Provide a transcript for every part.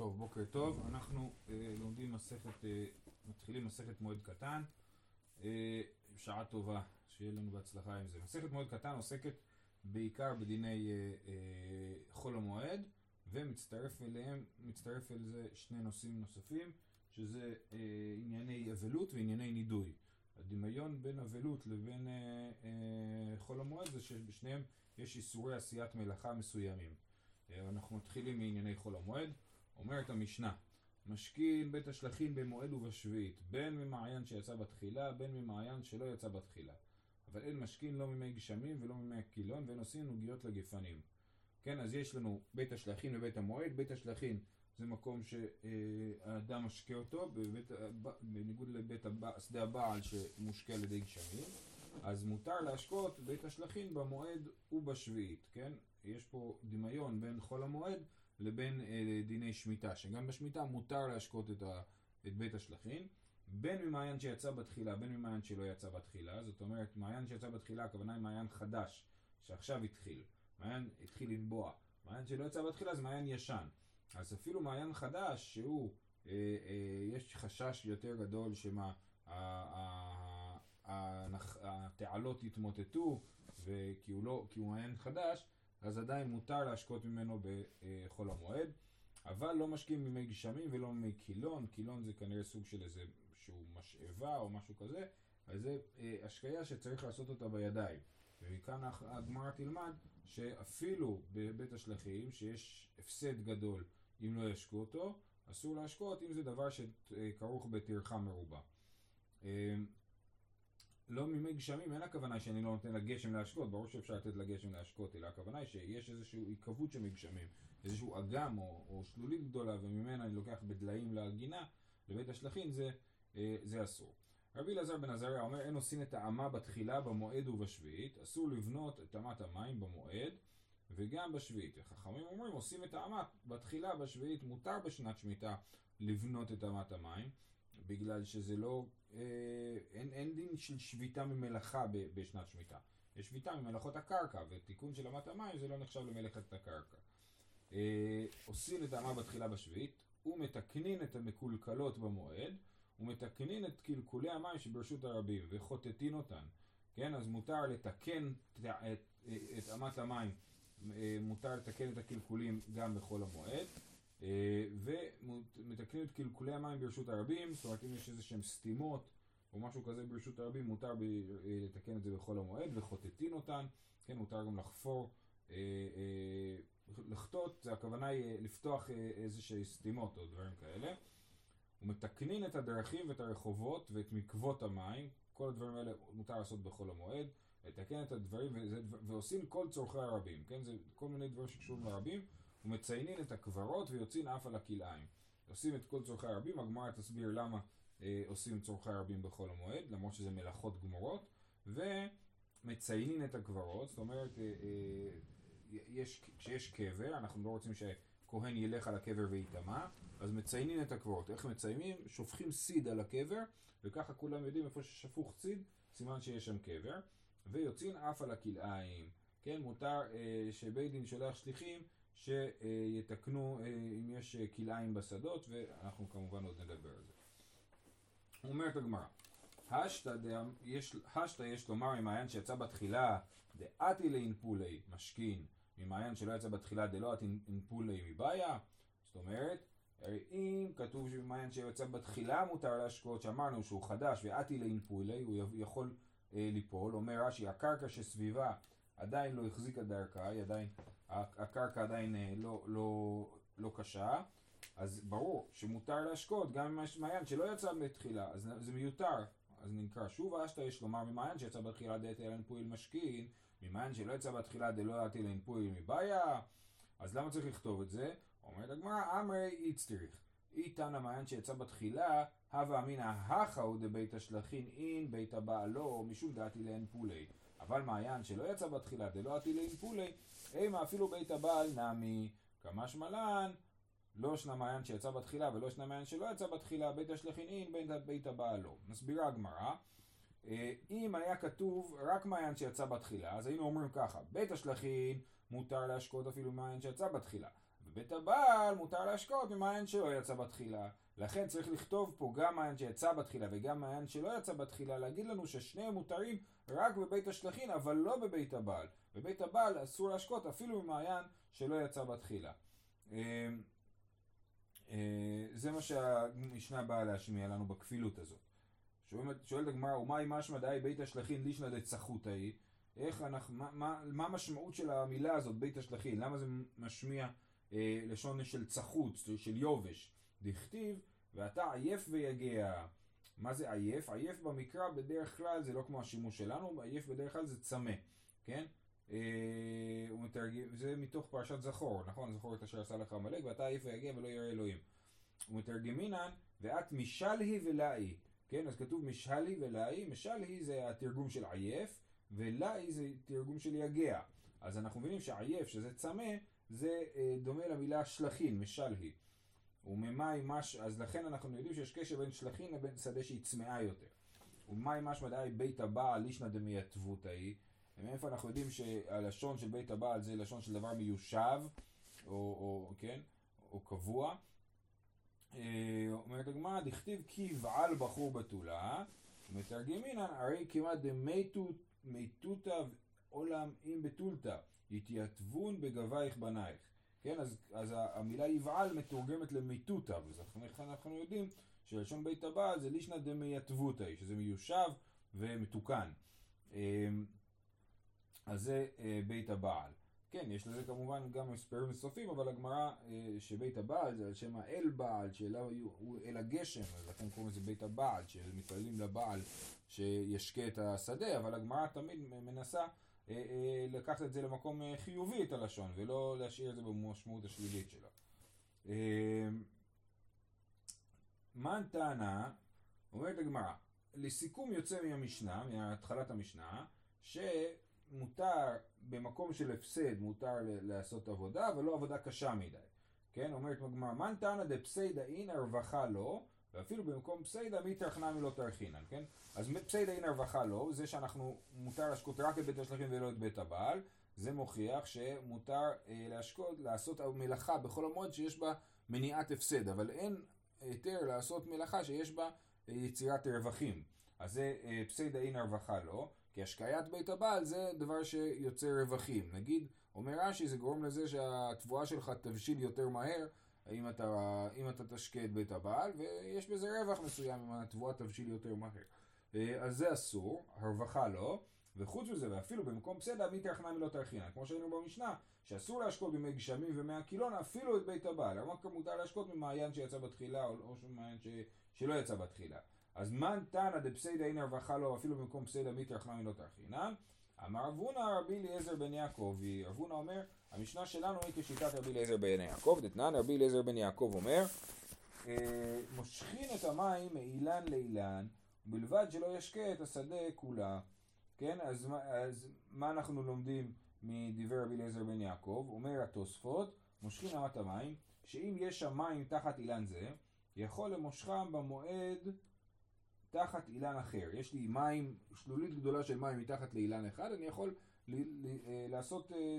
טוב, בוקר טוב. אנחנו אה, לומדים מסכת, אה, מתחילים מסכת מועד קטן. אה, שעה טובה, שיהיה לנו בהצלחה עם זה. מסכת מועד קטן עוסקת בעיקר בדיני אה, אה, חול המועד, ומצטרף אליהם, מצטרף אל זה שני נושאים נוספים, שזה אה, ענייני אבלות וענייני נידוי. הדמיון בין אבלות לבין אה, אה, חול המועד זה שבשניהם יש איסורי עשיית מלאכה מסוימים. אה, אנחנו מתחילים מענייני חול המועד. אומרת המשנה, משכין בית השלכין במועד ובשביעית, בין ממעיין שיצא בתחילה, בין ממעיין שלא יצא בתחילה. אבל אין משכין לא ממי גשמים ולא ממי הקילון, ואין עושים נוגיות לגפנים. כן, אז יש לנו בית השלכין ובית המועד. בית השלכין זה מקום שהאדם משקה אותו, בבית, בניגוד לבית שדה הבעל שמושקה על ידי גשמים. אז מותר להשקות בית השלכין במועד ובשביעית, כן? יש פה דמיון בין חול המועד לבין אה, דיני שמיטה, שגם בשמיטה מותר להשקות את, ה, את בית השלכין, בין ממעיין שיצא בתחילה, בין ממעיין שלא יצא בתחילה, זאת אומרת, מעיין שיצא בתחילה, הכוונה היא מעיין חדש, שעכשיו התחיל, מעיין התחיל לנבוע, מעיין שלא יצא בתחילה זה מעיין ישן, אז אפילו מעיין חדש, שהוא, אה, אה, יש חשש יותר גדול שמה, התעלות יתמוטטו, כי הוא, לא, כי הוא מעיין חדש, אז עדיין מותר להשקות ממנו בחול המועד. אבל לא משקיעים ממי גשמים ולא ממי קילון, קילון זה כנראה סוג של איזה שהוא משאבה או משהו כזה, אז זה אה, השקיה שצריך לעשות אותה בידיים. ומכאן הגמרא תלמד שאפילו בבית השלכים, שיש הפסד גדול אם לא ישקו אותו, אסור להשקות אם זה דבר שכרוך בטרחה מרובה. מימי גשמים, אין הכוונה שאני לא נותן לגשם להשקות, ברור שאפשר לתת לגשם להשקות, אלא הכוונה היא שיש איזושהי עיכבות של מגשמים, איזשהו אגם או, או שלולית גדולה, וממנה אני לוקח בדליים לגינה, לבית השלכין, זה, אה, זה אסור. רבי אלעזר בן עזריה אומר, אין עושים את האמה בתחילה, במועד ובשביעית, אסור לבנות את אמת המים במועד, וגם בשביעית. וחכמים אומרים, עושים את האמה בתחילה, בשביעית, מותר בשנת שמיטה לבנות את אמת המים. בגלל שזה לא, אין, אין דין של שביתה ממלאכה ב, בשנת שמיטה. יש שביתה ממלאכות הקרקע, ותיקון של אמת המים זה לא נחשב למלאכת הקרקע. אה, עושים את האמה בתחילה בשביעית, ומתקנין את המקולקלות במועד, ומתקנין את קלקולי המים שברשות הרבים, וחוטטין אותן. כן, אז מותר לתקן את, את, את אמת המים, אה, מותר לתקן את הקלקולים גם בחול המועד. אה, ומתקנים את קלקולי המים ברשות הרבים, זאת אומרת אם יש איזה שהם סתימות או משהו כזה ברשות הרבים, מותר ב- אה, לתקן את זה בכל המועד, וחוטטין אותן, כן, מותר גם לחפור, אה, לחטות, זה הכוונה היא לפתוח איזה שהן סתימות או דברים כאלה. ומתקנין את הדרכים ואת הרחובות ואת מקוות המים, כל הדברים האלה מותר לעשות בכל המועד, לתקן את הדברים וזה, ועושים כל צורכי הרבים, כן, זה כל מיני דברים שקשורים לרבים. ומציינים את הקברות ויוצאים אף על הכלאיים. עושים את כל צורכי הרבים, הגמרא תסביר למה אה, עושים צורכי הרבים בחול המועד, למרות שזה מלאכות גמורות, ומציינים את הקברות, זאת אומרת, אה, אה, יש, כשיש קבר, אנחנו לא רוצים שכהן ילך על הקבר ויטמע, אז מציינים את הקברות. איך מציינים? שופכים סיד על הקבר, וככה כולם יודעים איפה ששפוך סיד, סימן שיש שם קבר, ויוצאים אף על הכלאיים. כן, מותר אה, שבית דין שולח שליחים שיתקנו אה, אם יש אה, כלאיים בשדות, ואנחנו כמובן עוד נדבר על זה. אומרת הגמרא, השתא יש, לומר ממעיין שיצא בתחילה דאתי לאינפולי משכין, ממעיין שלא יצא בתחילה דלא אתי אינפולי מבעיה, זאת אומרת, אם כתוב שממעיין שיצא בתחילה מותר להשקות, שאמרנו שהוא חדש ואתי לאינפולי, הוא יכול אה, ליפול, אומר רש"י, הקרקע שסביבה עדיין לא החזיקה דרכה, היא עדיין הקרקע עדיין אה, לא, לא, לא קשה, אז ברור שמותר להשקות גם אם יש מעיין שלא יצא בתחילה, אז זה מיותר. אז נקרא שוב אשתא יש לומר ממעיין שיצא בתחילה דעת אלן פועל משכין, ממעיין שלא יצא בתחילה דלא יתי אלן פועל מבעיה, אז למה צריך לכתוב את זה? אומרת הגמרא, אמרי איצטריך. איתן המעיין שיצא בתחילה, הווה אמינא הכא הוא דבית השלכין אין בית הבעלו משום דעתי לאין פולי. אבל מעיין שלא יצא בתחילה דלא עתילי פולי, אימה אפילו בית הבעל נמי, כמשמע לן, לא ישנה מעיין שיצא בתחילה ולא ישנה מעיין שלא יצא בתחילה, בית השלכין אין בין בית הבעל לא. מסבירה הגמרא, אה, אם היה כתוב רק מעיין שיצא בתחילה, אז היינו אומרים ככה, בית השלכין מותר להשקות אפילו מעיין שיצא בתחילה, בבית הבעל מותר להשקות ממעיין שלא יצא בתחילה. לכן צריך לכתוב פה גם מעיין שיצא בתחילה וגם מעיין שלא יצא בתחילה, להגיד לנו ששניהם מותרים רק בבית השלכין, אבל לא בבית הבעל. בבית הבעל אסור להשקות אפילו ממעיין שלא יצא בתחילה. אה, אה, זה מה שהמשנה באה להשמיע לנו בכפילות הזאת. שואלת הגמרא, ומאי משמע דאי בית השלכין לישנא דצחותא היא? איך אנחנו, מה, מה, מה המשמעות של המילה הזאת, בית השלכין? למה זה משמיע אה, לשון של צחות, של יובש? דכתיב, ואתה עייף ויגע. מה זה עייף? עייף במקרא בדרך כלל זה לא כמו השימוש שלנו, עייף בדרך כלל זה צמא, כן? אה, מתרגם, זה מתוך פרשת זכור, נכון? זכור את אשר עשה לך עמלק, ואתה עייף ויגע ולא ירא אלוהים. ומתרגמינן, ואת משלהי ולאי. כן, אז כתוב משהלי ולאי, משלהי זה התרגום של עייף, ולאי זה תרגום של יגע. אז אנחנו מבינים שעייף, שזה צמא, זה אה, דומה למילה שלחין, משלהי. וממאי מש, אז לכן אנחנו יודעים שיש קשר בין שלחין לבין שדה שהיא צמאה יותר. ומאי משמע דאי בית הבעל לישנא דמייתבות ההיא. מאיפה אנחנו יודעים שהלשון של בית הבעל זה לשון של דבר מיושב, או, או כן, או קבוע. אה, אומרת הגמרא, דכתיב כי יבעל בחור בתולה, מתרגמינן, הרי כמעט דמיתותא עולם אם בתולתא, יתייתבון בגבייך בנייך. כן, אז, אז המילה יבעל מתורגמת למיתותא, ולכן אנחנו יודעים שלשון בית הבעל זה לישנא דמייתבותא, שזה מיושב ומתוקן. אה, אז זה אה, בית הבעל. כן, יש לזה כמובן גם הסברים נוספים, אבל הגמרא אה, שבית הבעל זה על שם האל בעל, שאליו הוא אל הגשם, אז לכן קוראים לזה בית הבעל, שמתפללים לבעל שישקה את השדה, אבל הגמרא תמיד מנסה לקחת את זה למקום אה, חיובי את הלשון, ולא להשאיר את זה במשמעות השלילית שלו. אה, מן טענה, אומרת הגמרא, לסיכום יוצא מהמשנה, מהתחלת המשנה, ש... מותר במקום של הפסד מותר לעשות עבודה, אבל לא עבודה קשה מדי. כן, אומרת הגמרא, מן תנא דפסיידא אינא רווחה לא, ואפילו במקום פסיידא מיתרח נמי לא תרחינן, כן? אז פסיידא אינא רווחה לא, זה שאנחנו, מותר להשקות רק את בית השלכים ולא את בית הבעל, זה מוכיח שמותר אה, להשקות, לעשות מלאכה בכל המועד שיש בה מניעת הפסד, אבל אין היתר לעשות מלאכה שיש בה אה, יצירת רווחים. אז זה אה, פסיידא אינא רווחה לא. כי השקיית בית הבעל זה דבר שיוצר רווחים. נגיד, אומר רש"י, זה גורם לזה שהתבואה שלך תבשיל יותר מהר אם אתה, אם אתה תשקה את בית הבעל, ויש בזה רווח מסוים אם התבואה תבשיל יותר מהר. אה, אז זה אסור, הרווחה לא. וחוץ מזה, ואפילו במקום פסדה, מי תרחנה מלא תרחינה. כמו שראינו במשנה, שאסור להשקות במי גשמים ומי הקילון, אפילו את בית הבעל. אמרת מותר להשקות ממעיין שיצא בתחילה, או, או מעיין ש... שלא יצא בתחילה. אז מן תנא דפסיידא אין הרווחה לו אפילו במקום פסיידא מיתר חנמי לא תרחינן. אמר אבונה רבי אליעזר בן יעקב, אבונה אומר, המשנה שלנו היא כשיטת רבי אליעזר בן יעקב, דתנן רבי אליעזר בן יעקב אומר, אה, מושכין את המים מאילן לאילן, ובלבד שלא ישקה את השדה כולה. כן, אז, אז מה אנחנו לומדים מדברי רבי אליעזר בן יעקב? אומר התוספות, מושכין אמת המים, שאם יש שם מים תחת אילן זה, יכול למושכם במועד תחת אילן אחר. יש לי מים, שלולית גדולה של מים מתחת לאילן אחד, אני יכול ל, ל, אה, לעשות, אה,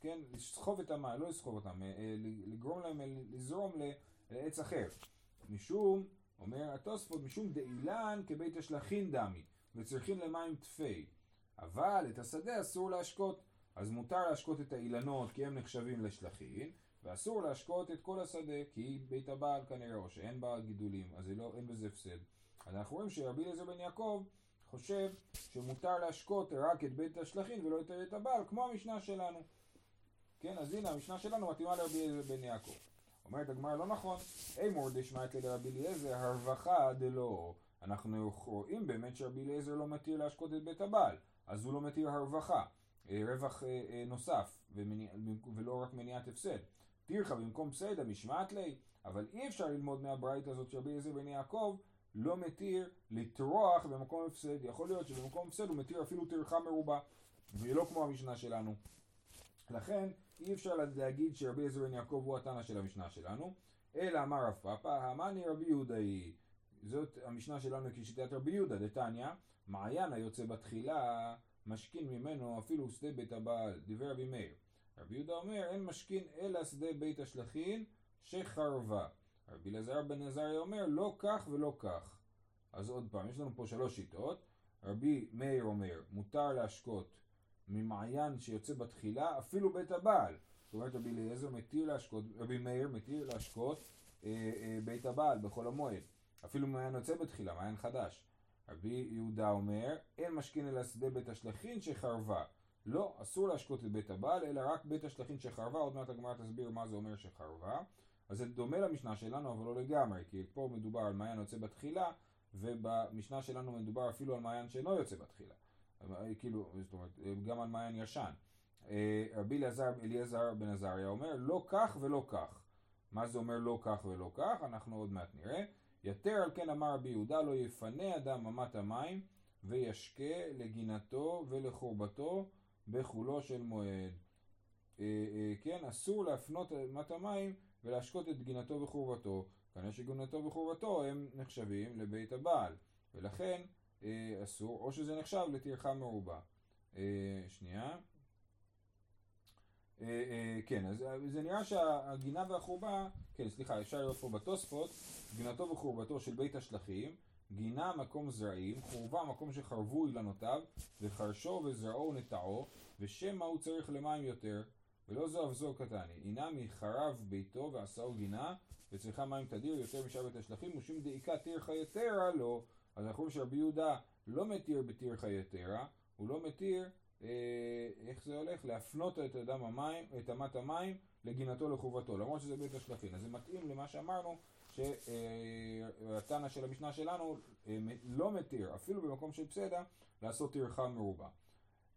כן, לסחוב את המים, לא לסחוב אותם, אה, לגרום להם לזרום לעץ אחר. משום, אומר התוספות, משום דאילן כבית השלכין דמי, וצריכים למים תפי. אבל את השדה אסור להשקות. אז מותר להשקות את האילנות כי הם נחשבים לשלחין, ואסור להשקות את כל השדה כי בית הבעל כנראה, או שאין בה גידולים, אז לא, אין בזה הפסד. אנחנו רואים שרבי אליעזר בן יעקב חושב שמותר להשקות רק את בית השלכין ולא את הבעל, כמו המשנה שלנו. כן, אז הנה המשנה שלנו מתאימה לרבי אליעזר בן יעקב. אומרת הגמרא לא נכון, אמור דשמעית לרבי אליעזר הרווחה דלא. אנחנו רואים באמת שרבי אליעזר לא מתיר להשקות את בית הבעל, אז הוא לא מתיר הרווחה, אה, רווח אה, אה, נוסף, ולא רק מניעת הפסד. תירחה במקום פסדה משמעת לי, אבל אי אפשר ללמוד מהברייתא הזאת של רבי אליעזר בן יעקב לא מתיר לטרוח במקום הפסד. יכול להיות שבמקום הפסד הוא מתיר אפילו טרחה מרובה, ולא כמו המשנה שלנו. לכן אי אפשר להגיד שרבי אליעזר בן יעקב הוא התנא של המשנה שלנו, אלא אמר רב פאפא, המאני רבי יהודה היא. זאת המשנה שלנו כשיטת רבי יהודה, דתניא, מעיין היוצא בתחילה, משכין ממנו אפילו שדה בית הבעל, דיבר רבי מאיר. רבי יהודה אומר אין משכין אלא שדה בית השלכין שחרבה. רבי אלעזר בן עזריה אומר לא כך ולא כך. אז עוד פעם, יש לנו פה שלוש שיטות. רבי מאיר אומר מותר להשקות ממעיין שיוצא בתחילה אפילו בית הבעל. זאת אומרת רבי אליעזר מתיר להשקות, רבי מאיר מתיר להשקות אה, אה, בית הבעל בחול המועד. אפילו מעיין יוצא בתחילה, מעיין חדש. רבי יהודה אומר, אין משכין אלא שדה בית השלכין שחרבה. לא, אסור להשקות את בית הבעל, אלא רק בית השלכין שחרבה, עוד מעט הגמרא תסביר מה זה אומר שחרבה. אז זה דומה למשנה שלנו, אבל לא לגמרי, כי פה מדובר על מעיין יוצא בתחילה, ובמשנה שלנו מדובר אפילו על מעיין שאינו יוצא בתחילה. כאילו, זאת אומרת, גם על מעיין ישן. אה, רבי אליעזר, אליעזר בן עזריה אומר, לא כך ולא כך. מה זה אומר לא כך ולא כך? אנחנו עוד מעט נראה. יתר על כן אמר רבי יהודה לא יפנה אדם אמת המים וישקה לגינתו ולחורבתו בחולו של מועד. אה, אה, כן, אסור להפנות אמת המים ולהשקות את גינתו וחורבתו. כנראה שגינתו וחורבתו הם נחשבים לבית הבעל, ולכן אה, אסור, או שזה נחשב לטרחה מרובה. שנייה. כן, אז זה נראה שהגינה והחורבה, כן, סליחה, אפשר לראות פה בתוספות, גינתו וחורבתו של בית השלכים, גינה מקום זרעים, חורבה מקום שחרבו אילנותיו, וחרשו וזרעו נטעו, ושמא הוא צריך למים יותר, ולא זו אף זו קטני. הנה מחרב ביתו ועשהו גינה, וצריכה מים תדיר יותר בית השלכים, ושום דעיקה תירחא יתרה לא. אז אנחנו רואים שרבי יהודה לא מתיר בתירחא יתרה, הוא לא מתיר, אה, איך זה הולך? להפנות את אדם המים, את אמת המים לגינתו לחובתו, למרות שזה בית השלכים. אז זה מתאים למה שאמרנו, שהתנא של המשנה שלנו אה, לא מתיר, אפילו במקום של פסדה, לעשות טרחה מרובה.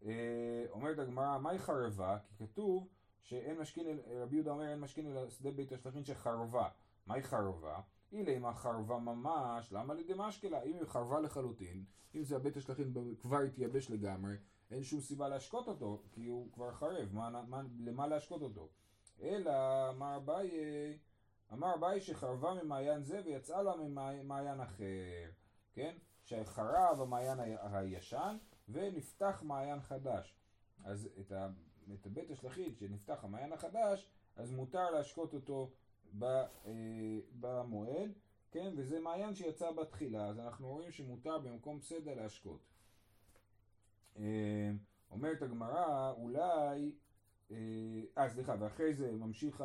אה, אומרת הגמרא, מהי חרבה? כי כתוב שאין משכין, רבי יהודה אומר אין משכין אלא שדה בית השלכין שחרבה. מהי חרבה? אילה אם החרבה ממש, למה לדמשקלה? אם היא חרבה לחלוטין, אם זה הבית השלכין כבר התייבש לגמרי, אין שום סיבה להשקות אותו, כי הוא כבר חרב, מה, מה, למה להשקות אותו? אלא, אמר אביי, אמר אביי שחרבה ממעיין זה ויצאה לה ממעיין אחר, כן? שחרב המעיין הישן ונפתח מעיין חדש. אז את, ה, את הבית השלכית שנפתח המעיין החדש, אז מותר להשקות אותו אה, במועד, כן? וזה מעיין שיצא בתחילה, אז אנחנו רואים שמותר במקום פסדה להשקות. אה, אומרת הגמרא, אולי, אה, אה סליחה, ואחרי זה ממשיך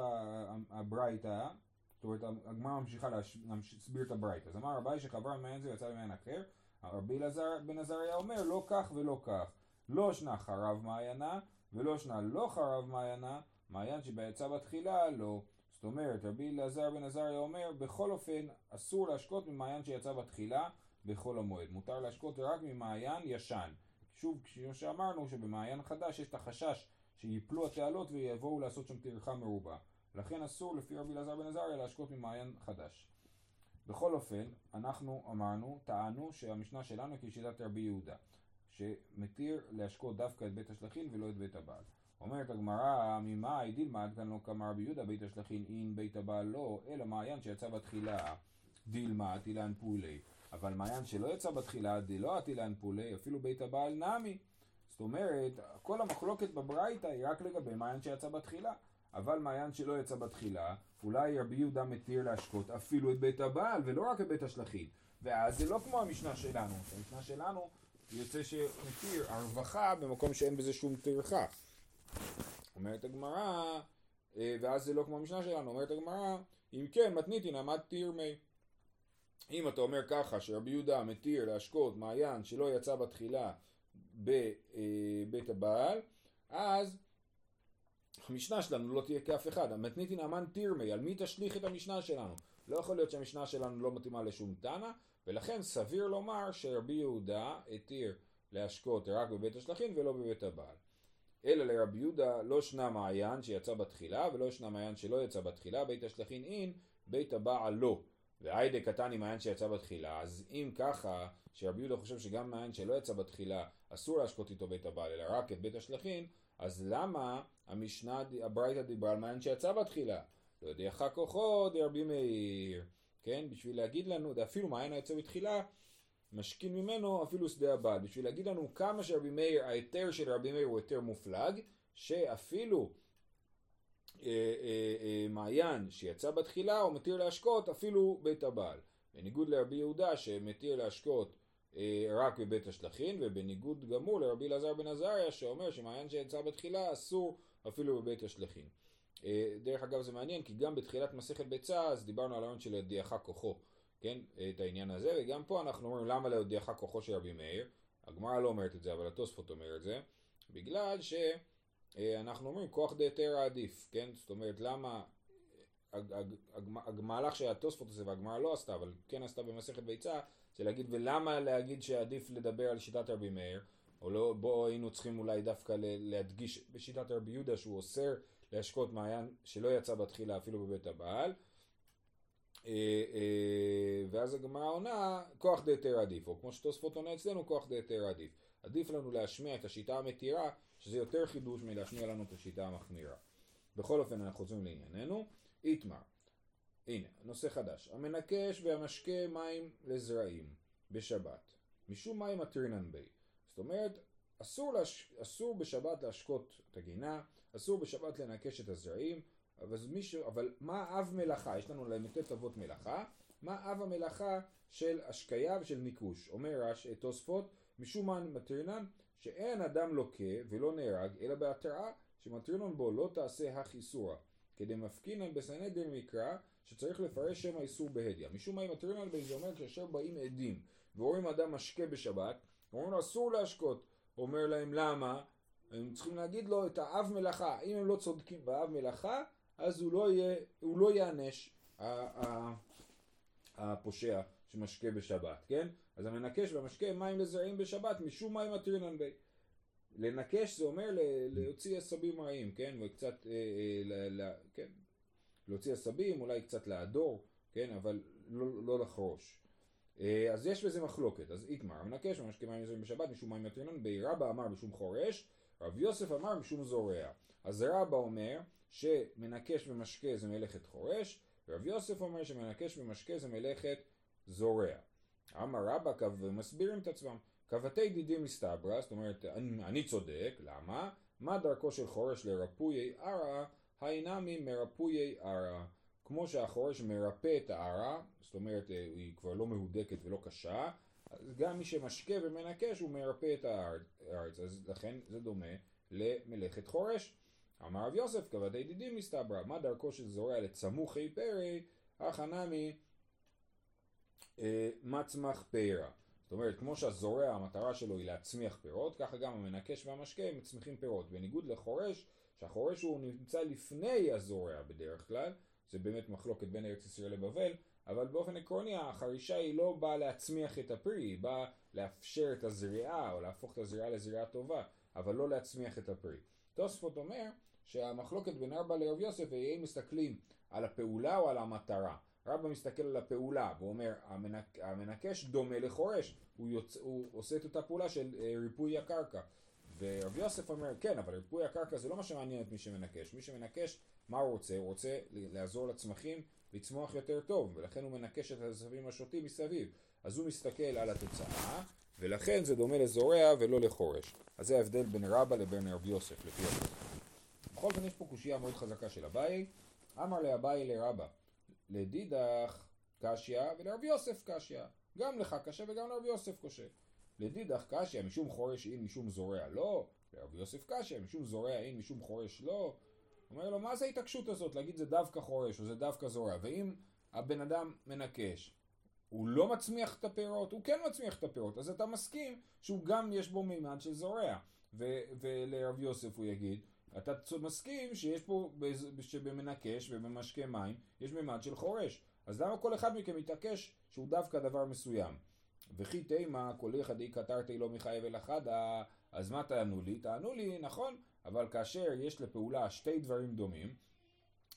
הברייתא, זאת אומרת הגמרא ממשיכה להסביר את הברייתא. אז אמר רבי שחבר מעיין זה ויצא ממעיין אחר, רבי אלעזר בן עזריה אומר לא כך ולא כך, לא שנה חרב מעיינה ולא שנה לא חרב מעיינה, מעיין שביצא בתחילה לא. זאת אומרת, רבי אלעזר בן עזריה אומר, בכל אופן אסור להשקות ממעיין שיצא בתחילה בחול המועד. מותר להשקות רק ממעיין ישן. שוב, כמו שאמרנו, שבמעיין חדש יש את החשש שיפלו התעלות ויבואו לעשות שם טרחה מרובה. לכן אסור לפי רבי אלעזר בן עזריה להשקות ממעיין חדש. בכל אופן, אנחנו אמרנו, טענו שהמשנה שלנו כשיטת רבי יהודה, שמתיר להשקות דווקא את בית השלכין ולא את בית הבעל. אומרת הגמרא, ממאי דילמד כאן לא כמה רבי יהודה בית השלכין אין בית הבעל לא, אלא מעיין שיצא בתחילה דילמד אילן פולי. אבל מעיין שלא יצא בתחילה דלא אטילן פולי, אפילו בית הבעל נמי. זאת אומרת, כל המחלוקת בברייתא היא רק לגבי מעיין שיצא בתחילה. אבל מעיין שלא יצא בתחילה, אולי רבי יהודה מתיר להשקות אפילו את בית הבעל ולא רק את בית השלכין. ואז זה לא כמו המשנה שלנו, המשנה שלנו יוצא שמתיר הרווחה במקום שאין בזה שום טרחה. אומרת הגמרא, אה, ואז זה לא כמו המשנה שלנו, אומרת הגמרא, אם כן מתניתין עמד תיר מי. אם אתה אומר ככה שרבי יהודה מתיר להשקות מעיין שלא יצא בתחילה בבית אה, הבעל, אז המשנה שלנו לא תהיה כאף אחד. המתניתין אמן תירמי, על מי תשליך את המשנה שלנו? לא יכול להיות שהמשנה שלנו לא מתאימה לשום תנא, ולכן סביר לומר שרבי יהודה התיר להשקות רק בבית השלכין ולא בבית הבעל. אלא לרבי יהודה לא שנה מעיין שיצא בתחילה, ולא שנה מעיין שלא יצא בתחילה, בית השלכין אין, בית הבעל לא. והיידה קטן עם מעיין שיצא בתחילה, אז אם ככה, שרבי יהודה חושב שגם מעיין שלא יצא בתחילה, אסור להשקות איתו בית הבעל, אלא רק את בית השלכין, אז למה המשנה, הברייתא דיברה על מעיין שיצא בתחילה? לא איך כוחו דרבי מאיר, כן? בשביל להגיד לנו, אפילו מעיין היוצא בתחילה, משכין ממנו אפילו שדה הבעל. בשביל להגיד לנו כמה שרבי מאיר, ההיתר של רבי מאיר הוא היתר מופלג, שאפילו אה, אה, אה, מעיין שיצא בתחילה הוא מתיר להשקות אפילו בית הבעל. בניגוד לרבי יהודה שמתיר להשקות אה, רק בבית השלכין, ובניגוד גמור לרבי אלעזר בן עזריה שאומר שמעיין שיצא בתחילה אסור אפילו בבית השלכין. אה, דרך אגב זה מעניין כי גם בתחילת מסכת ביצה אז דיברנו על הרעיון של להודיעך כוחו, כן, את העניין הזה, וגם פה אנחנו אומרים למה להודיעך כוחו של רבי מאיר, הגמרא לא אומרת את זה אבל התוספות אומר את זה, בגלל שאנחנו אומרים כוח דהיתרא עדיף, כן, זאת אומרת למה המהלך שהתוספות עושה והגמרא לא עשתה, אבל כן עשתה במסכת ביצה, זה להגיד ולמה להגיד שעדיף לדבר על שיטת רבי מאיר, או לא, בו היינו צריכים אולי דווקא להדגיש בשיטת רבי יהודה שהוא אוסר להשקות מעיין שלא יצא בתחילה אפילו בבית הבעל. אה, אה, ואז הגמרא עונה, כוח דהיתר עדיף, או כמו שתוספות עונה אצלנו, כוח דהיתר עדיף. עדיף לנו להשמיע את השיטה המתירה, שזה יותר חידוש מלהשמיע לנו את השיטה המחמירה. בכל אופן אנחנו חוזרים לענייננו. איתמר, הנה, נושא חדש. המנקש והמשקה מים לזרעים בשבת. משום מים מתרינן בי. זאת אומרת, אסור, להש... אסור בשבת להשקות את הגינה, אסור בשבת לנקש את הזרעים, אבל, מישהו, אבל מה אב מלאכה? יש לנו ל"ט אבות מלאכה. מה אב המלאכה של השקיה ושל ניקוש? אומר רש, תוספות, משום מה מטרינן, שאין אדם לוקה ולא נהרג, אלא בהתראה שמטרינון בו לא תעשה החיסורה. כדי מפקינן בסנהדרין מקרא שצריך לפרש שם האיסור בהדיא. משום מה מטרינן בין זה אומר כאשר באים עדים ורואים אדם משקה בשבת, אומרים לו אסור להשקות. אומר להם למה? הם צריכים להגיד לו את האב מלאכה. אם הם לא צודקים באב מלאכה, אז הוא לא, יהיה, הוא לא ייענש הפושע שמשקה בשבת, כן? אז המנקש והמשקה מים לזרעים בשבת משום מים מטרינן בי. לנקש זה אומר להוציא עשבים רעים, כן? וקצת, אה, אה, ל, ל, כן? להוציא עשבים, אולי קצת להדור, כן? אבל לא, לא לחרוש. אה, אז יש בזה מחלוקת, אז איתמר, המנקש ומשקה מים זורעים בשבת משום מים יתרינן, בי רבא אמר משום חורש, רב יוסף אמר משום זורע. אז רבא אומר שמנקש ומשקה זה מלאכת חורש, ורב יוסף אומר שמנקש ומשקה זה מלאכת זורע. אמר רבא ומסבירים את עצמם. קבתי דידים מסתברא, זאת אומרת, אני, אני צודק, למה? מה דרכו של חורש לרפויי ערא, האינמי מרפויי ערא. כמו שהחורש מרפא את הערא, זאת אומרת, אה, היא כבר לא מהודקת ולא קשה, גם מי שמשקה ומנקש הוא מרפא את הארץ, אז לכן זה דומה למלאכת חורש. אמר רב יוסף, כבתי דידים מסתברא, מה דרכו של זורע לצמוחי פרי, החנמי אה, מצמח פרא. זאת אומרת, כמו שהזורע המטרה שלו היא להצמיח פירות, ככה גם המנקש והמשקה מצמיחים פירות. בניגוד לחורש, שהחורש הוא נמצא לפני הזורע בדרך כלל, זה באמת מחלוקת בין ארץ ישראל לבבל, אבל באופן עקרוני החרישה היא לא באה להצמיח את הפרי, היא באה לאפשר את הזריעה או להפוך את הזריעה לזריעה טובה, אבל לא להצמיח את הפרי. תוספות אומר שהמחלוקת בין ארבע לרב יוסף היא אם מסתכלים על הפעולה או על המטרה. רבא מסתכל על הפעולה ואומר המנק, המנקש דומה לחורש, הוא, יוצ... הוא עושה את אותה פעולה של אה, ריפוי הקרקע. ורב יוסף אומר כן אבל ריפוי הקרקע זה לא מה שמעניין את מי שמנקש, מי שמנקש מה הוא רוצה? הוא רוצה לעזור לצמחים לצמוח יותר טוב ולכן הוא מנקש את העשבים השוטים מסביב אז הוא מסתכל על התוצאה ולכן זה דומה לזורע ולא לחורש אז זה ההבדל בין רבא לבין רב יוסף לפי הזה. בכל זאת יש פה קושייה מאוד חזקה של אביי אמר לאביי לרבא לדידך קשיא ולרב יוסף קשיא. גם לך קשה וגם לרב יוסף קשה. לדידך קשיא משום חורש אין משום זורע לא, לרב יוסף קשיא משום זורע אין משום חורש לא. אומר לו מה זה ההתעקשות הזאת להגיד זה דווקא חורש או זה דווקא זורע ואם הבן אדם מנקש הוא לא מצמיח את הפירות, הוא כן מצמיח את הפירות, אז אתה מסכים שהוא גם יש בו מימד של זורע. ו- ולרב יוסף הוא יגיד, אתה מסכים שיש פה, שבמנקש ובמשקה מים, יש מימד של חורש. אז למה כל אחד מכם מתעקש שהוא דווקא דבר מסוים? וכי תימא אחד אי קטרתי לא מחייב אל חדה, אז מה תענו לי? תענו לי, נכון, אבל כאשר יש לפעולה שתי דברים דומים,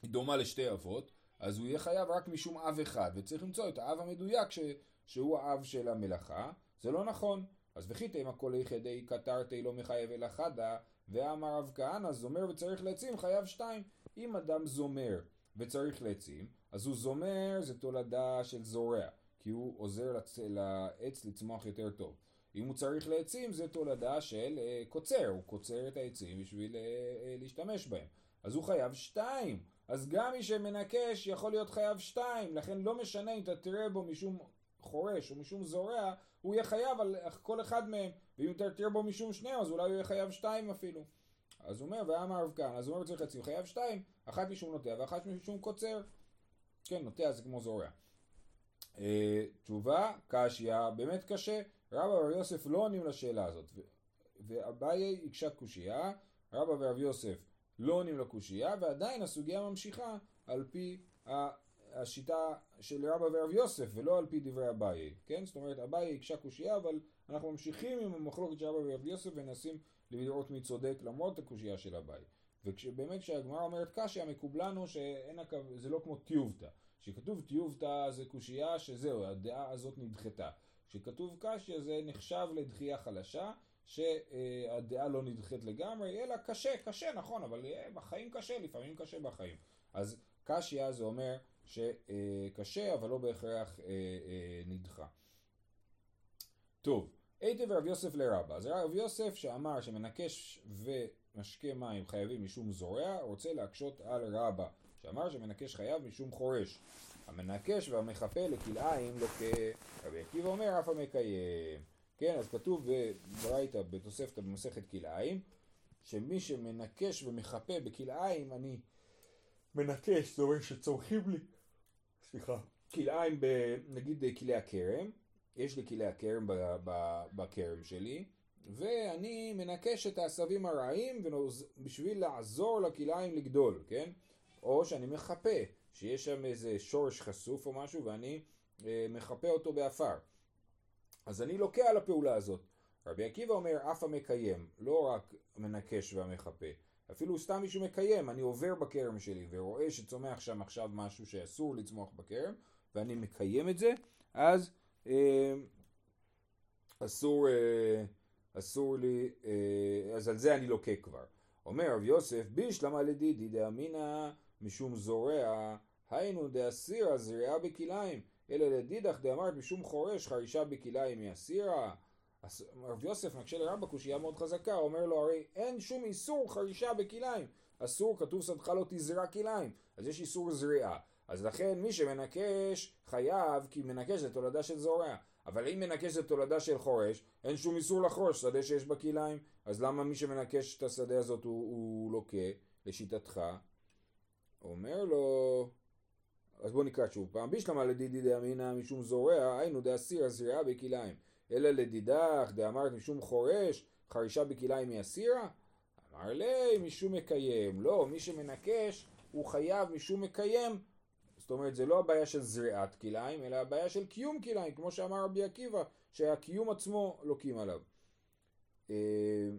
היא דומה לשתי אבות, אז הוא יהיה חייב רק משום אב אחד, וצריך למצוא את האב המדויק ש... שהוא האב של המלאכה, זה לא נכון. אז וכי תימא כל יחדי קטרתי לא מחייב אל חדה, ואמר רב כהנא זומר וצריך לעצים חייב שתיים. אם אדם זומר וצריך לעצים, אז הוא זומר זה תולדה של זורע, כי הוא עוזר לצ... לעץ לצמוח יותר טוב. אם הוא צריך לעצים זה תולדה של uh, קוצר, הוא קוצר את העצים בשביל uh, uh, להשתמש בהם. אז הוא חייב שתיים. אז גם מי שמנקש יכול להיות חייב שתיים, לכן לא משנה אם אתה תראה בו משום חורש או משום זורע, הוא יהיה חייב על כל אחד מהם, ואם אתה תראה בו משום שניהם, אז אולי הוא יהיה חייב שתיים אפילו. אז הוא אומר, ואמר רב כאן, אז הוא אומר צריך חצי, חייב שתיים, אחת משום נוטע ואחת משום קוצר. כן, נוטע זה כמו זורע. אה, תשובה, קשיא, באמת קשה. רבא ורב יוסף לא עונים לשאלה הזאת. ואביי הקשה קושייה, רבא ורב יוסף לא עונים לקושייה, ועדיין הסוגיה ממשיכה על פי השיטה של רבא ורב יוסף, ולא על פי דברי אביי, כן? זאת אומרת, אביי הקשה קושייה, אבל אנחנו ממשיכים עם המחלוקת של רבא ורב יוסף ומנסים לראות מי צודק למרות הקושייה של אביי. ובאמת כשהגמרא אומרת קשיא, מקובלנו שזה לא כמו טיובטה. כשכתוב טיובטה זה קושייה שזהו, הדעה הזאת נדחתה. כשכתוב קשיא זה נחשב לדחייה חלשה, שהדעה לא נדחית לגמרי, אלא קשה, קשה נכון, אבל בחיים קשה, לפעמים קשה בחיים. אז קשיא זה אומר שקשה, אבל לא בהכרח אה, אה, נדחה. טוב, היטב רב יוסף לרבה. אז רב יוסף שאמר שמנקש ומשקה מים חייבים משום זורע, רוצה להקשות על רבה, שאמר שמנקש חייב משום חורש. המנקש והמחפה לכלאיים לוקה. רבי עקיבא אומר אף המקיים. כן, אז כתוב בברייתא בתוספתא במסכת כלאיים, שמי שמנקש ומחפה בכלאיים, אני מנקש, זאת אומרת שצורכים לי, סליחה, כלאיים, נגיד כלאי הכרם, יש לי כלאי הכרם בכרם שלי, ואני מנקש את העשבים הרעים בשביל לעזור לכלאיים לגדול, כן? או שאני מחפה, שיש שם איזה שורש חשוף או משהו ואני אה, מחפה אותו באפר. אז אני לוקה על הפעולה הזאת. רבי עקיבא אומר אף המקיים, לא רק מנקש והמחפה. אפילו סתם מישהו מקיים, אני עובר בכרם שלי ורואה שצומח שם עכשיו משהו שאסור לצמוח בכרם, ואני מקיים את זה, אז אה, אסור, אה, אסור לי, אה, אז על זה אני לוקה כבר. אומר רב יוסף, בישלמה לדידי דאמינא משום זורע, היינו דאסירא זריעה בכליים. אלא לדידך דאמרת משום חורש חרישה בכלאיים מהסירה. רב יוסף מקשה לרמב"א קושייה מאוד חזקה, אומר לו הרי אין שום איסור חרישה בכלאיים. אסור, כתוב שדך לא תזרע כלאיים, אז יש איסור זריעה. אז לכן מי שמנקש חייב, כי מנקש זה תולדה של זורע. אבל אם מנקש זה תולדה של חורש, אין שום איסור לחרוש שדה שיש בה. אז למה מי שמנקש את השדה הזאת הוא, הוא לוקה, לשיטתך? אומר לו, אז בואו נקרא שוב פעם. בישלמה לדידי דאמינא משום זורע, היינו דאסיר הזריעה בכליים. אלא לדידך דאמרת משום חורש, חרישה בכליים מאסירה? אמר לי משום מקיים. לא, מי שמנקש הוא חייב משום מקיים. זאת אומרת, זה לא הבעיה של זריעת כליים, אלא הבעיה של קיום כליים, כמו שאמר רבי עקיבא, שהקיום עצמו לוקים עליו. אה,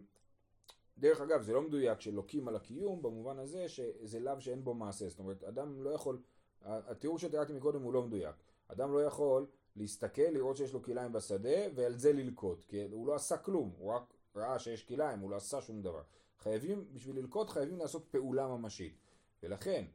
דרך אגב, זה לא מדויק שלוקים על הקיום במובן הזה שזה לאו שאין בו מעשה. זאת אומרת, אדם לא יכול התיאור שתיארתי מקודם הוא לא מדויק. אדם לא יכול להסתכל, לראות שיש לו כליים בשדה ועל זה ללקוט, כי הוא לא עשה כלום, הוא רק ראה שיש כליים, הוא לא עשה שום דבר. חייבים, בשביל ללקוט חייבים לעשות פעולה ממשית. ולכן,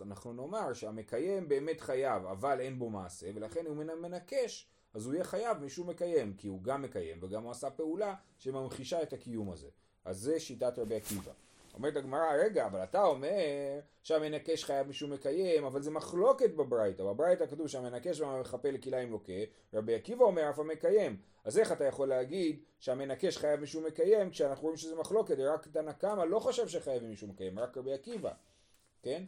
אנחנו נאמר שהמקיים באמת חייב, אבל אין בו מעשה, ולכן הוא מנקש, אז הוא יהיה חייב משום מקיים, כי הוא גם מקיים וגם הוא עשה פעולה שממחישה את הקיום הזה. אז זה שיטת רבי עקיבא. אומרת הגמרא, רגע, אבל אתה אומר שהמנקש חייב משום מקיים, אבל זה מחלוקת בברייתא. בברייתא כתוב שהמנקש והמחפה לכליים לוקה, רבי עקיבא אומר אף המקיים. אז איך אתה יכול להגיד שהמנקש חייב משום מקיים, כשאנחנו רואים שזה מחלוקת, רק תנא קמא לא חושב שחייב משום מקיים, רק רבי עקיבא, כן?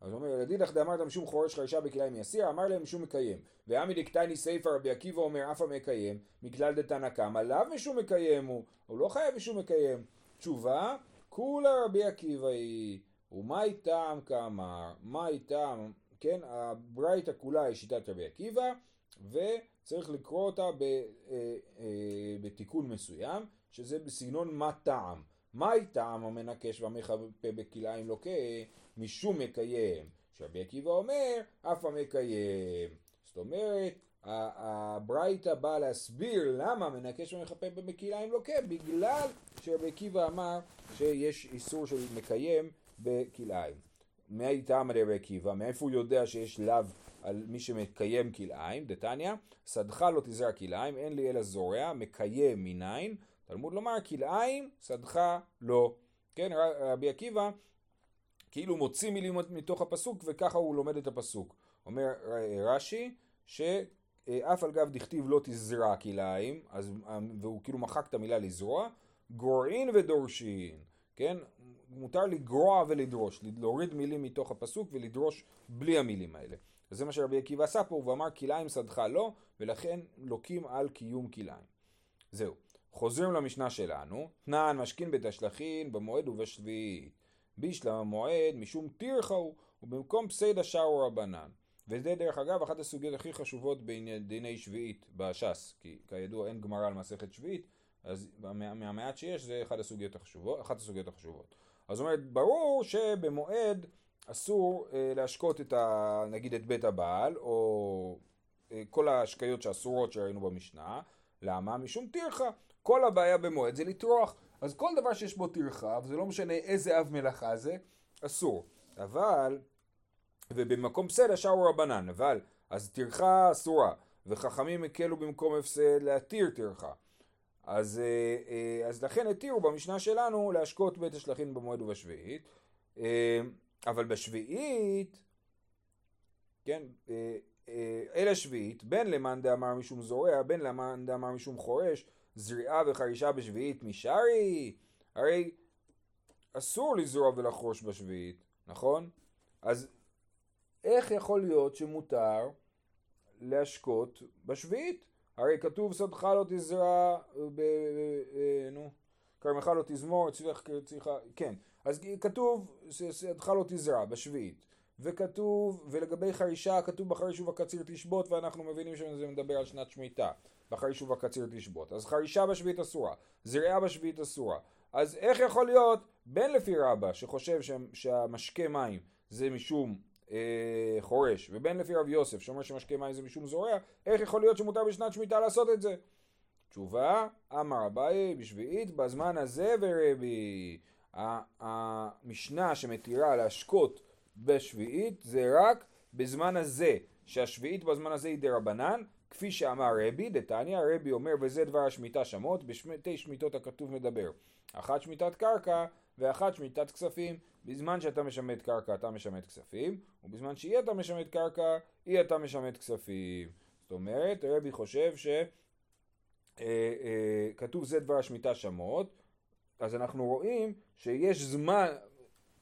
אז הוא אומר, לדידך דאמרת משום חורש חרישה בכליים יסיר, אמר להם משום מקיים. ועמי דקטני סיפא רבי עקיבא אומר אף המקיים, מכלל דתנא קמא, לאו משום מקיים הוא, הוא לא חייב משום מקיים. תשובה, כולה רבי עקיבא היא, ומאי טעם כאמר, מאי טעם, כן, הברייתא כולה היא שיטת רבי עקיבא, וצריך לקרוא אותה ב, אה, אה, בתיקון מסוים, שזה בסגנון מה טעם. מאי טעם המנקש והמחפה בכלאיים לוקה, משום מקיים. שרבי עקיבא אומר, אף המקיים. זאת אומרת, הברייתא באה להסביר למה מנקש ומחפה במקיליים לוקה, בגלל שרבי עקיבא אמר שיש איסור של מקיים בכלאיים. מאי טעמא דרבי עקיבא, מאיפה הוא יודע שיש לאו על מי שמקיים כלאיים? דתניא, שדך לא תזרע כלאיים, אין לי אלא זורע, מקיים מניין. תלמוד לומר כלאיים, שדך לא. כן, רבי עקיבא כאילו מוציא מילים מתוך הפסוק וככה הוא לומד את הפסוק. אומר רש"י שאף על גב דכתיב לא תזרע כלאיים, והוא כאילו מחק את המילה לזרוע, גורעין ודורשין, כן? מותר לגרוע ולדרוש, להוריד מילים מתוך הפסוק ולדרוש בלי המילים האלה. וזה מה שרבי עקיבא עשה פה, הוא אמר כלאיים שדך לא, ולכן לוקים על קיום כלאיים. זהו. חוזרים למשנה שלנו, תנען משכין בתשלחין במועד ובשביעית. בישלם המועד משום טרחה הוא, ובמקום פסיידא שרו רבנן. וזה דרך אגב אחת הסוגיות הכי חשובות בדיני שביעית בש"ס, כי כידוע אין גמרא על מסכת שביעית, אז מהמעט שיש זה אחת הסוגיות החשובות. אחת הסוגיות החשובות. אז זאת אומרת, ברור שבמועד אסור אה, להשקות את ה, נגיד את בית הבעל, או אה, כל ההשקיות שאסורות שראינו במשנה. למה? משום טרחה. כל הבעיה במועד זה לטרוח. אז כל דבר שיש בו טרחה, וזה לא משנה איזה אב מלאכה זה, אסור. אבל, ובמקום בסדר שרו רבנן, אבל, אז טרחה אסורה, וחכמים הקלו במקום הפסד להתיר טרחה. אז, אה, אה, אז לכן התירו במשנה שלנו להשקות בית השלכין במועד ובשביעית, אה, אבל בשביעית, כן, אל השביעית, בין למאן דאמר משום זורע, בין למאן דאמר משום חורש, זריעה וחרישה בשביעית משארי, הרי אסור לזרוע ולחרוש בשביעית, נכון? אז איך יכול להיות שמותר להשקות בשביעית? הרי כתוב סודך לא תזרע, נו, כרמך לא תזמור, צריכה, כן, אז כתוב סודך לא תזרע בשביעית, וכתוב, ולגבי חרישה כתוב בחריש ובקציר תשבות, ואנחנו מבינים שזה מדבר על שנת שמיטה, בחריש ובקציר תשבות, אז חרישה בשביעית אסורה, זרעה בשביעית אסורה, אז איך יכול להיות, בין לפי רבא שחושב שהמשקה מים זה משום אה, חורש, ובין לפי רב יוסף שאומר שמשקה מים זה משום זורע, איך יכול להיות שמותר בשנת שמיטה לעשות את זה? תשובה, אמר אביי בשביעית בזמן הזה ורבי. המשנה שמתירה להשקות בשביעית זה רק בזמן הזה, שהשביעית בזמן הזה היא דרבנן, כפי שאמר רבי, דתניא, רבי אומר וזה דבר השמיטה שמות, בשתי שמיטות הכתוב מדבר. אחת שמיטת קרקע ואחת שמיטת כספים. בזמן שאתה משמט קרקע אתה משמט כספים, ובזמן שאי אתה משמט קרקע, אי אתה משמט כספים. זאת אומרת, רבי חושב שכתוב אה, אה, זה דבר השמיטה שמות, אז אנחנו רואים שיש זמן,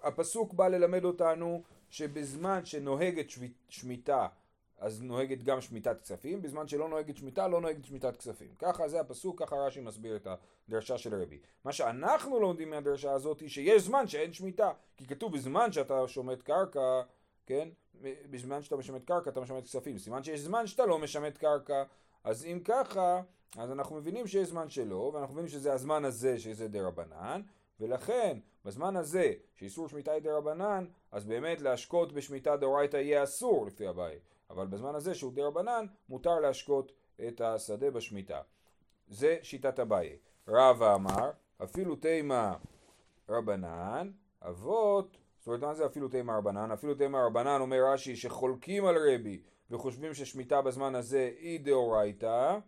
הפסוק בא ללמד אותנו שבזמן שנוהגת שמיטה אז נוהגת גם שמיטת כספים, בזמן שלא נוהגת שמיטה, לא נוהגת שמיטת כספים. ככה זה הפסוק, ככה רש"י מסביר את הדרשה של רבי. מה שאנחנו לומדים מהדרשה הזאת, שיש זמן שאין שמיטה, כי כתוב בזמן שאתה שומט קרקע, כן? בזמן שאתה משמט קרקע אתה משמט כספים. סימן שיש זמן שאתה לא משמט קרקע, אז אם ככה, אז אנחנו מבינים שיש זמן שלא, ואנחנו מבינים שזה הזמן הזה שזה דה רבנן, ולכן בזמן הזה שאיסור שמיטה היא דה רבנן, אז באמת להשקות בשמיטה דאורייתא יהיה אסור לפי הבית. אבל בזמן הזה שהוא דה רבנן, מותר להשקות את השדה בשמיטה. זה שיטת אביי. רבא אמר, אפילו תימא רבנן, אבות, זאת אומרת מה זה אפילו תימא רבנן? אפילו תימא רבנן אומר רש"י שחולקים על רבי וחושבים ששמיטה בזמן הזה היא דאורייתא,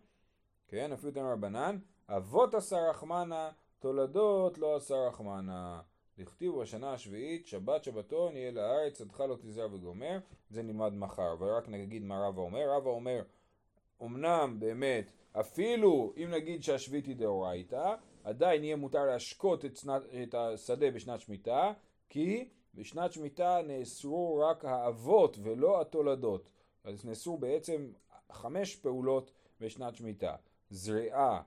כן, אפילו תימא רבנן, אבות עשה רחמנה, תולדות לא עשה רחמנה. דכתיב בשנה השביעית, שבת שבתון יהיה לארץ, עדך לא תזהר וגומר, זה נלמד מחר, אבל רק נגיד מה רבא אומר, רבא אומר, אמנם באמת, אפילו אם נגיד שהשביעית היא דאורייתא, עדיין יהיה מותר להשקות את, שנת, את השדה בשנת שמיטה, כי בשנת שמיטה נאסרו רק האבות ולא התולדות. אז נאסרו בעצם חמש פעולות בשנת שמיטה. זריעה,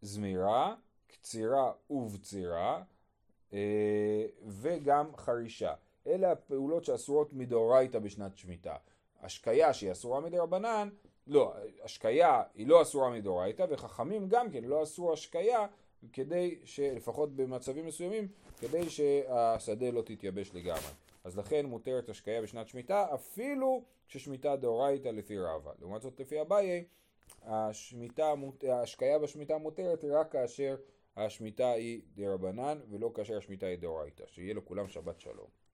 זמירה, קצירה ובצירה, וגם חרישה. אלה הפעולות שאסורות מדאורייתא בשנת שמיטה. השקיה שהיא אסורה מדרבנן, לא, השקיה היא לא אסורה מדאורייתא, וחכמים גם כן לא אסור השקיה כדי שלפחות במצבים מסוימים, כדי שהשדה לא תתייבש לגמרי. אז לכן מותרת השקיה בשנת שמיטה, אפילו כששמיטה דאורייתא לפי רבא. לעומת זאת לפי אביי, ההשקיה בשמיטה מותרת רק כאשר השמיטה היא דרבנן ולא כאשר השמיטה היא דאורייתא. שיהיה לכולם שבת שלום.